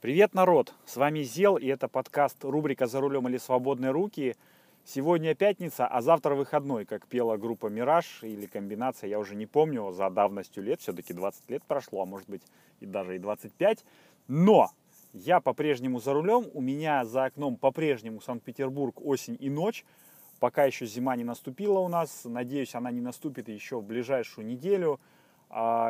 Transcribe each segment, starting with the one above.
Привет, народ! С вами Зел, и это подкаст рубрика «За рулем или свободные руки». Сегодня пятница, а завтра выходной, как пела группа «Мираж» или комбинация, я уже не помню, за давностью лет, все-таки 20 лет прошло, а может быть и даже и 25. Но я по-прежнему за рулем, у меня за окном по-прежнему Санкт-Петербург, осень и ночь. Пока еще зима не наступила у нас, надеюсь, она не наступит еще в ближайшую неделю –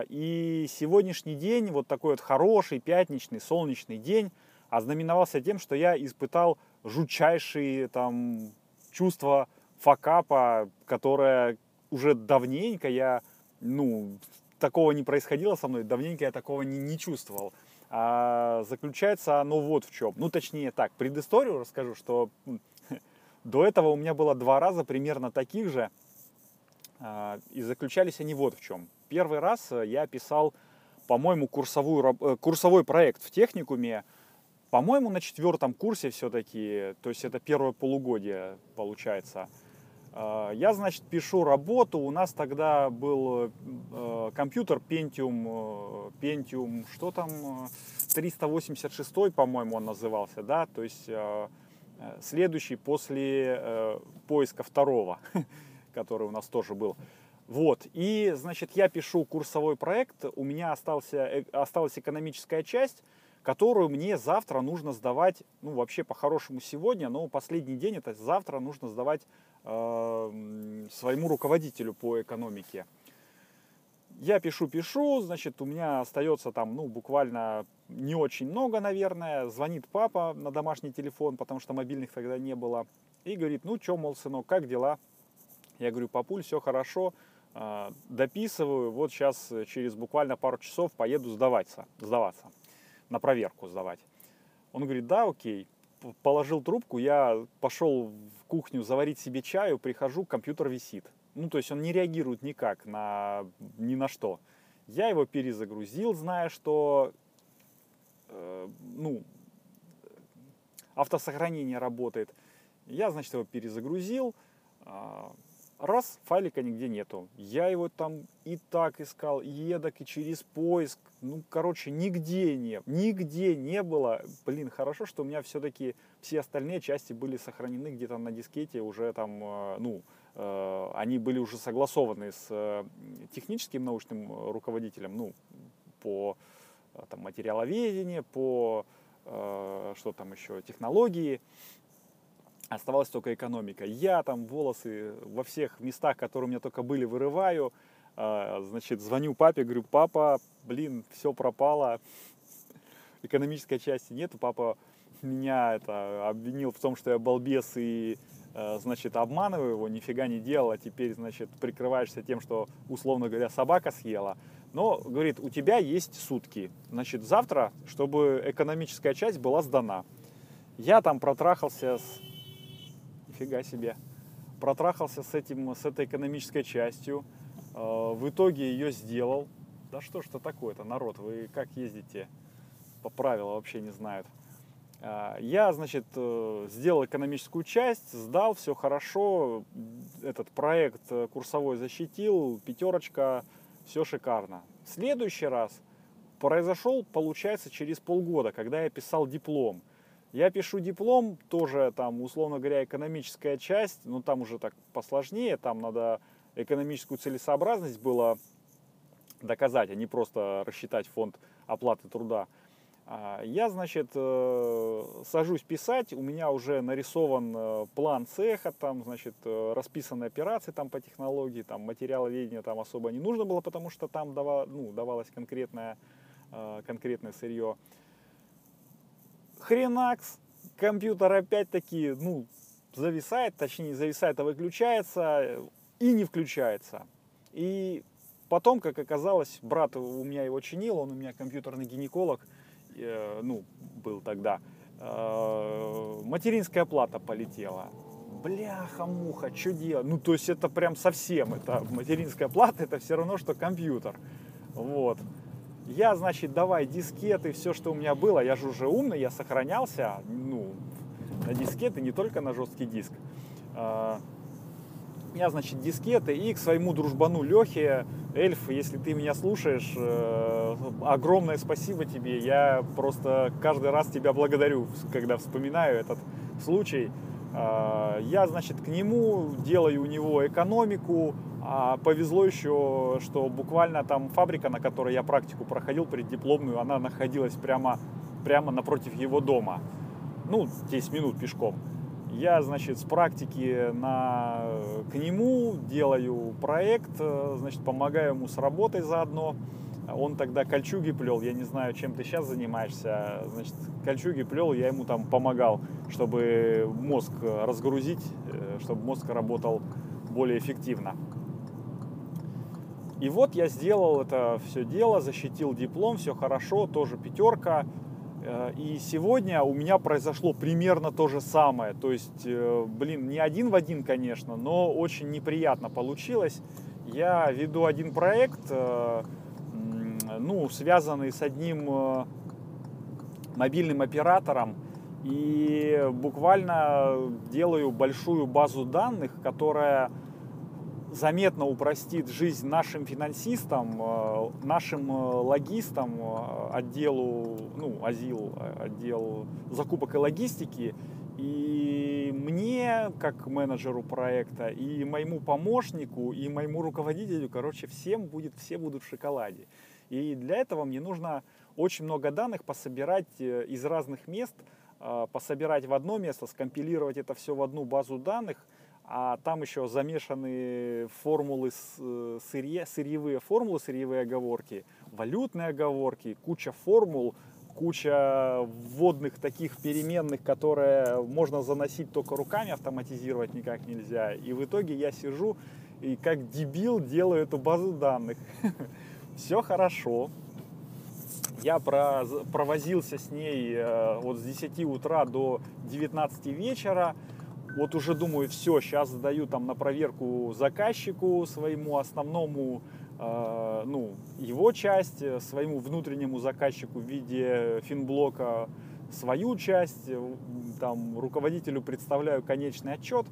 и сегодняшний день, вот такой вот хороший пятничный солнечный день, ознаменовался тем, что я испытал жутчайшие там чувства факапа, которое уже давненько я, ну, такого не происходило со мной, давненько я такого не, не чувствовал. А заключается оно вот в чем. Ну, точнее так, предысторию расскажу, что до этого у меня было два раза примерно таких же, а, и заключались они вот в чем. Первый раз э, я писал, по-моему, курсовую, э, курсовой проект в техникуме, по-моему, на четвертом курсе все-таки, то есть это первое полугодие получается. А, я, значит, пишу работу, у нас тогда был э, компьютер Pentium, Pentium, что там, 386, по-моему, он назывался, да, то есть следующий после поиска второго. который у нас тоже был. Вот, и, значит, я пишу курсовой проект, у меня остался, э, осталась экономическая часть, которую мне завтра нужно сдавать, ну, вообще по-хорошему сегодня, но последний день это завтра нужно сдавать э, своему руководителю по экономике. Я пишу-пишу, значит, у меня остается там, ну, буквально не очень много, наверное. Звонит папа на домашний телефон, потому что мобильных тогда не было. И говорит, ну, что, мол, сынок, как дела? Я говорю, папуль, все хорошо, дописываю, вот сейчас э, через буквально пару часов поеду сдаваться, сдаваться, на проверку сдавать. Он говорит, да, окей. Положил трубку, я пошел в кухню заварить себе чаю, прихожу, компьютер висит. Ну, то есть он не реагирует никак на ни на что. Я его перезагрузил, зная, что э, ну, автосохранение работает. Я, значит, его перезагрузил, э, раз, файлика нигде нету. Я его там и так искал, и едок, и через поиск. Ну, короче, нигде не, нигде не было. Блин, хорошо, что у меня все-таки все остальные части были сохранены где-то на дискете уже там, э, ну, э, они были уже согласованы с э, техническим научным руководителем, ну, по там, материаловедению, по что там еще, технологии. Оставалась только экономика. Я там волосы во всех местах, которые у меня только были, вырываю. А, значит, звоню папе, говорю, папа, блин, все пропало. Экономической части нету. Папа меня это обвинил в том, что я балбес и а, значит, обманываю его, нифига не делал, а теперь, значит, прикрываешься тем, что, условно говоря, собака съела. Но, говорит, у тебя есть сутки. Значит, завтра, чтобы экономическая часть была сдана. Я там протрахался с Фига себе. Протрахался с, этим, с этой экономической частью. Э, в итоге ее сделал. Да что ж это такое-то, народ? Вы как ездите? По правилам вообще не знают. Э, я, значит, э, сделал экономическую часть, сдал, все хорошо. Этот проект курсовой защитил, пятерочка, все шикарно. следующий раз произошел, получается, через полгода, когда я писал диплом. Я пишу диплом, тоже там, условно говоря, экономическая часть, но там уже так посложнее, там надо экономическую целесообразность было доказать, а не просто рассчитать фонд оплаты труда. А, я, значит, э, сажусь писать, у меня уже нарисован э, план цеха, там, значит, э, расписаны операции там по технологии, там материаловедения там особо не нужно было, потому что там ну, давалось конкретное, конкретное сырье хренакс, компьютер опять-таки, ну, зависает, точнее, зависает, а выключается и не включается. И потом, как оказалось, брат у меня его чинил, он у меня компьютерный гинеколог, э, ну, был тогда. Э, материнская плата полетела. Бляха-муха, что делать? Ну, то есть это прям совсем, это материнская плата, это все равно, что компьютер. Вот. Я, значит, давай дискеты, все, что у меня было, я же уже умный, я сохранялся, ну, на дискеты, не только на жесткий диск. А, я, значит, дискеты и к своему дружбану Лехе Эльф, если ты меня слушаешь, э, огромное спасибо тебе. Я просто каждый раз тебя благодарю, когда вспоминаю этот случай. Э, я, значит, к нему делаю у него экономику. А повезло еще, что буквально там фабрика, на которой я практику проходил преддипломную, она находилась прямо, прямо напротив его дома. Ну, 10 минут пешком. Я, значит, с практики на, к нему делаю проект, э, значит, помогаю ему с работой заодно. Он тогда кольчуги плел, я не знаю, чем ты сейчас занимаешься. Значит, кольчуги плел, я ему там помогал, чтобы мозг разгрузить, э, чтобы мозг работал более эффективно. И вот я сделал это все дело, защитил диплом, все хорошо, тоже пятерка. Э, и сегодня у меня произошло примерно то же самое. То есть, э, блин, не один в один, конечно, но очень неприятно получилось. Я веду один проект, э, ну, связанный с одним мобильным оператором. И буквально делаю большую базу данных, которая заметно упростит жизнь нашим финансистам, э, нашим э, логистам, э, отделу, ну, АЗИЛ, отдел закупок и логистики, и мне, как менеджеру проекта, и моему помощнику, и моему руководителю, короче, всем будет, все будут в шоколаде. И для этого мне нужно очень много данных пособирать из разных мест, пособирать в одно место, скомпилировать это все в одну базу данных – а там еще замешаны формулы э, сырье, сырьевые формулы, сырьевые оговорки, валютные оговорки, куча формул, куча вводных таких переменных, которые можно заносить только руками, автоматизировать никак нельзя. И в итоге я сижу и как дебил делаю эту базу данных. Все хорошо. Я провозился с ней э, вот с 10 утра до 19 вечера вот уже думаю, все, сейчас сдаю там на проверку заказчику своему основному, э, ну, его часть, своему внутреннему заказчику в виде финблока свою часть, там, руководителю представляю конечный отчет,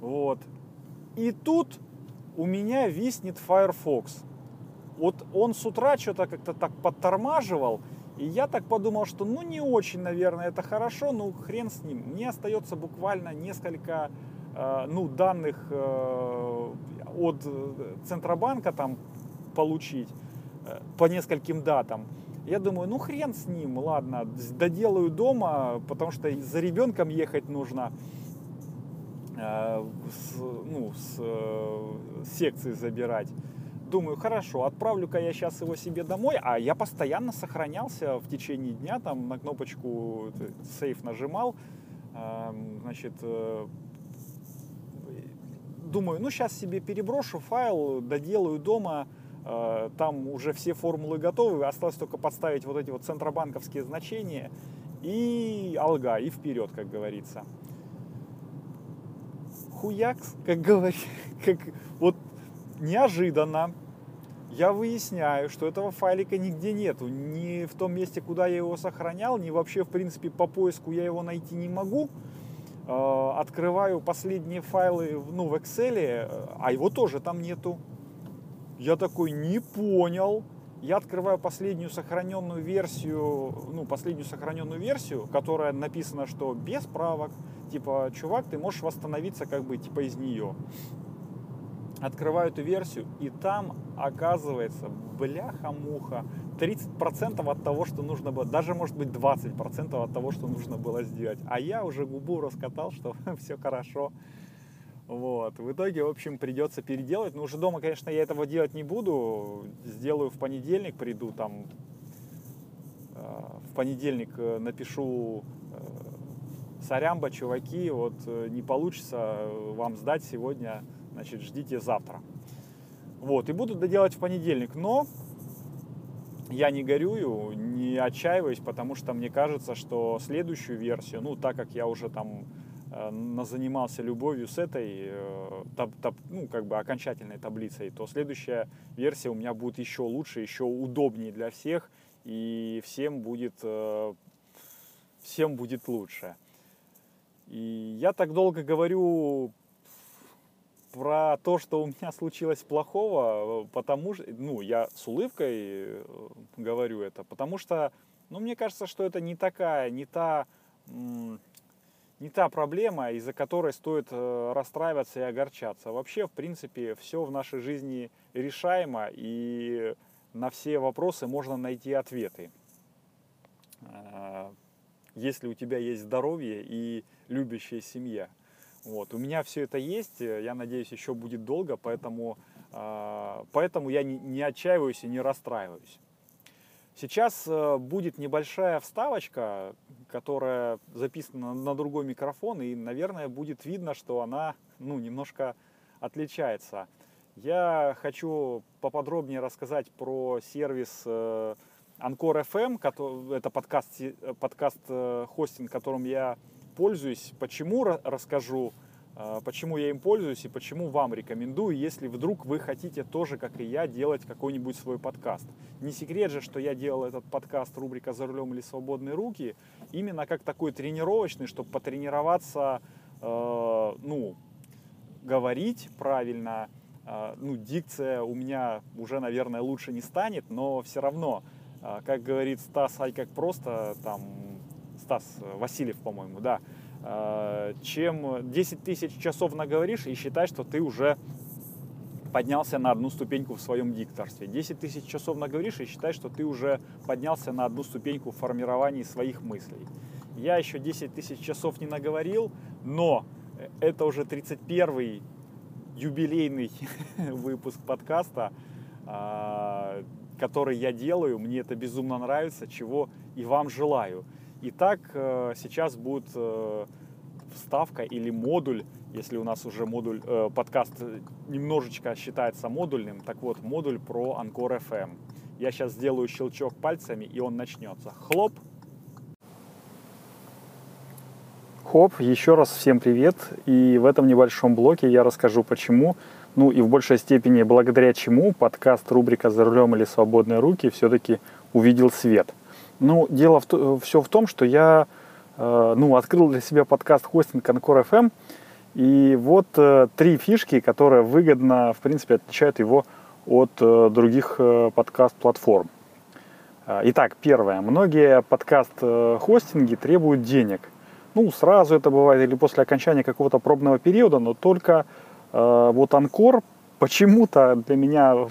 вот. И тут у меня виснет Firefox. Вот он с утра что-то как-то так подтормаживал, и я так подумал, что ну не очень, наверное, это хорошо, ну хрен с ним. Мне остается буквально несколько э, ну, данных э, от Центробанка там получить э, по нескольким датам. Я думаю, ну хрен с ним, ладно, доделаю дома, потому что за ребенком ехать нужно, э, с, ну, с э, секции забирать думаю, хорошо, отправлю-ка я сейчас его себе домой, а я постоянно сохранялся в течение дня, там на кнопочку сейф нажимал, значит, э, думаю, ну сейчас себе переброшу файл, доделаю дома, э, там уже все формулы готовы, осталось только подставить вот эти вот центробанковские значения и алга, и вперед, как говорится. Хуякс, как говорится, как вот неожиданно я выясняю, что этого файлика нигде нету. Ни в том месте, куда я его сохранял, ни вообще, в принципе, по поиску я его найти не могу. А, открываю последние файлы ну, в Excel, а его тоже там нету. Я такой, не понял. Я открываю последнюю сохраненную версию, ну, последнюю сохраненную версию, которая написана, что без правок. Типа, чувак, ты можешь восстановиться как бы типа из нее открываю эту версию, и там оказывается, бляха-муха, 30% от того, что нужно было, даже может быть 20% от того, что нужно было сделать. А я уже губу раскатал, что все хорошо. Вот. В итоге, в общем, придется переделать. Но уже дома, конечно, я этого делать не буду. Сделаю в понедельник, приду там э, в понедельник э, напишу э, сорямба, чуваки, вот не получится вам сдать сегодня значит, ждите завтра. Вот, и буду доделать в понедельник, но я не горюю, не отчаиваюсь, потому что мне кажется, что следующую версию, ну, так как я уже там э, занимался любовью с этой, э, таб, таб, ну, как бы окончательной таблицей, то следующая версия у меня будет еще лучше, еще удобнее для всех, и всем будет, э, всем будет лучше. И я так долго говорю про то, что у меня случилось плохого, потому что, ну, я с улыбкой э, говорю это, потому что, ну, мне кажется, что это не такая, не та, не та проблема, из-за которой стоит э, расстраиваться и огорчаться. Вообще, в принципе, все в нашей жизни решаемо, и на все вопросы можно найти ответы. Если у тебя есть здоровье и любящая семья – вот. У меня все это есть, э, я надеюсь, еще будет долго, поэтому, э, поэтому я не, отчаиваюсь и не расстраиваюсь. Сейчас э, будет небольшая вставочка, которая записана на другой микрофон, и, наверное, будет видно, что она ну, немножко отличается. Я хочу поподробнее рассказать про сервис Encore FM, это подкаст, подкаст хостинг, которым я пользуюсь, почему расскажу, а, почему я им пользуюсь и почему вам рекомендую, если вдруг вы хотите тоже, как и я, делать какой-нибудь свой подкаст. Не секрет же, что я делал этот подкаст рубрика «За рулем или свободные руки» именно как такой тренировочный, чтобы потренироваться, э, ну, говорить правильно, э, ну, дикция у меня уже, наверное, лучше не станет, но все равно, э, как говорит Стас Ай, как просто, там, Стас Васильев, по-моему, да, а, чем 10 тысяч часов наговоришь и считай, что ты уже поднялся на одну ступеньку в своем дикторстве. 10 тысяч часов наговоришь и считай, что ты уже поднялся на одну ступеньку в формировании своих мыслей. Я еще 10 тысяч часов не наговорил, но это уже 31-й юбилейный выпуск подкаста, а, который я делаю. Мне это безумно нравится, чего и вам желаю. Итак, э, сейчас будет э, вставка или модуль, если у нас уже модуль, э, подкаст немножечко считается модульным, так вот, модуль про Анкор FM. Я сейчас сделаю щелчок пальцами, и он начнется. Хлоп. Хоп, еще раз всем привет. И в этом небольшом блоке я расскажу, почему, ну и в большей степени благодаря чему подкаст рубрика «За рулем или свободные руки» все-таки увидел свет – ну, дело в, э, все в том, что я э, ну, открыл для себя подкаст хостинг Анкор FM. И вот э, три фишки, которые выгодно, в принципе, отличают его от э, других э, подкаст-платформ. Э, итак, первое. Многие подкаст-хостинги требуют денег. Ну, сразу это бывает или после окончания какого-то пробного периода, но только э, вот Анкор почему-то для меня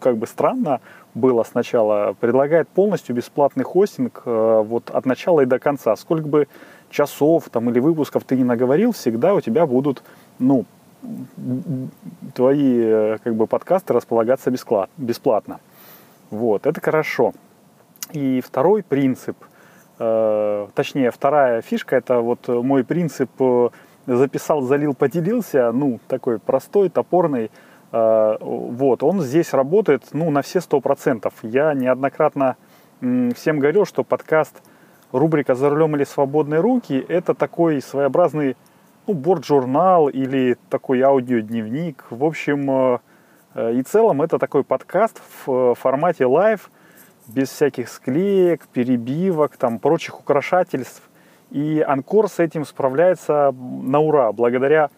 как бы странно было сначала, предлагает полностью бесплатный хостинг э, вот от начала и до конца. Сколько бы часов там или выпусков ты не наговорил, всегда у тебя будут, ну, твои э, как бы подкасты располагаться бесплатно. Вот, это хорошо. И второй принцип, э, точнее, вторая фишка, это вот мой принцип записал, залил, поделился, ну, такой простой, топорный, вот, он здесь работает ну, на все сто процентов. Я неоднократно всем говорил, что подкаст рубрика «За рулем или свободные руки» — это такой своеобразный ну, борт-журнал или такой аудиодневник. В общем, э, э, и целом это такой подкаст в формате live, без всяких склеек, перебивок, там, прочих украшательств. И Anchor с этим справляется на ура, благодаря Э,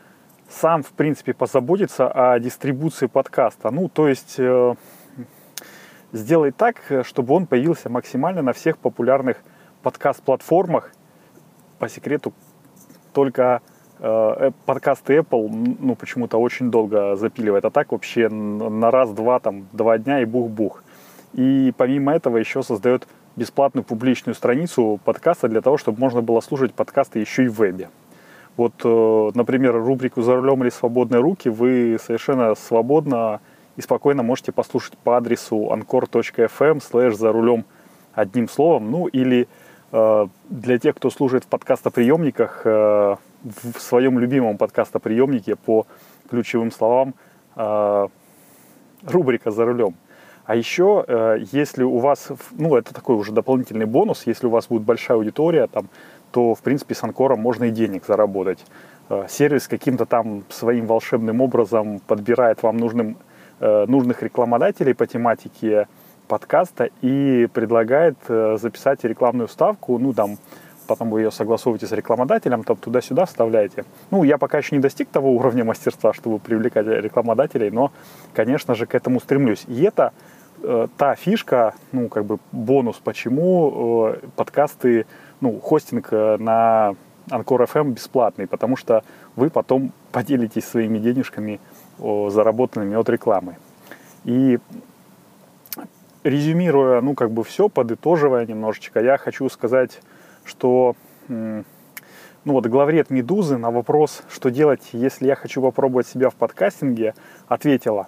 сам, в принципе, позаботиться о дистрибуции подкаста. Ну, то есть э, сделать так, чтобы он появился максимально на всех популярных подкаст-платформах. По секрету, только э, подкасты Apple, ну, почему-то очень долго запиливает. А так вообще на раз-два, там, два дня и бух-бух. И помимо этого еще создает бесплатную публичную страницу подкаста для того, чтобы можно было слушать подкасты еще и в вебе. Вот, э, например, рубрику «За рулем или свободные руки» вы совершенно свободно и спокойно можете послушать по адресу anchor.fm slash «За рулем» одним словом. Ну или э, для тех, кто служит в подкастоприемниках, э, в своем любимом подкастоприемнике по ключевым словам рубрика «За рулем». А еще, если у вас, ну, это такой уже дополнительный бонус, если у вас будет большая аудитория, там, то, в принципе, с Анкором можно и денег заработать. Э, сервис каким-то там своим волшебным образом подбирает вам нужным, э, нужных рекламодателей по тематике подкаста и предлагает записать рекламную ставку, ну, там, потом вы ее согласовываете с рекламодателем, там туда-сюда вставляете. Ну, я пока еще не достиг того уровня мастерства, чтобы привлекать рекламодателей, но, конечно же, к этому стремлюсь. И это э, та фишка, ну, как бы бонус, почему э, подкасты, ну, хостинг э, на Анкор FM бесплатный, потому что вы потом поделитесь своими денежками, заработанными от рекламы. И резюмируя, ну, как бы все, подытоживая немножечко, я хочу сказать, что ну вот главред «Медузы» на вопрос, что делать, если я хочу попробовать себя в подкастинге, ответила,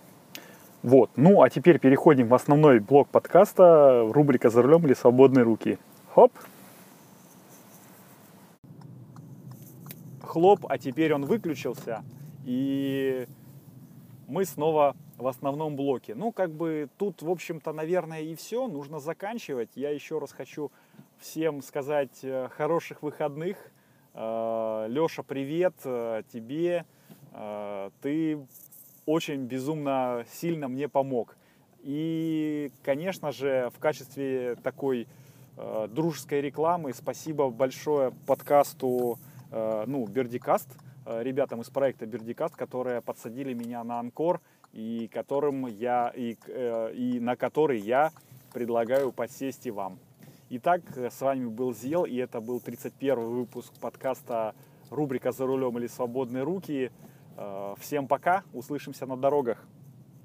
Вот. Ну, а теперь переходим в основной блок подкаста, рубрика «За рулем или свободные руки». Хоп! Хлоп, а теперь он выключился, и мы снова в основном блоке. Ну, как бы тут, в общем-то, наверное, и все. Нужно заканчивать. Я еще раз хочу всем сказать э, хороших выходных. Э, Леша, привет э, тебе. Ты очень безумно сильно мне помог. И, конечно же, в качестве такой дружеской рекламы спасибо большое подкасту, ну, Бердикаст, ребятам из проекта Бердикаст, которые подсадили меня на Анкор и которым я и, и на который я предлагаю подсесть и вам. Итак, с вами был Зел, и это был 31 выпуск подкаста рубрика «За рулем или свободные руки». Э, всем пока, услышимся на дорогах.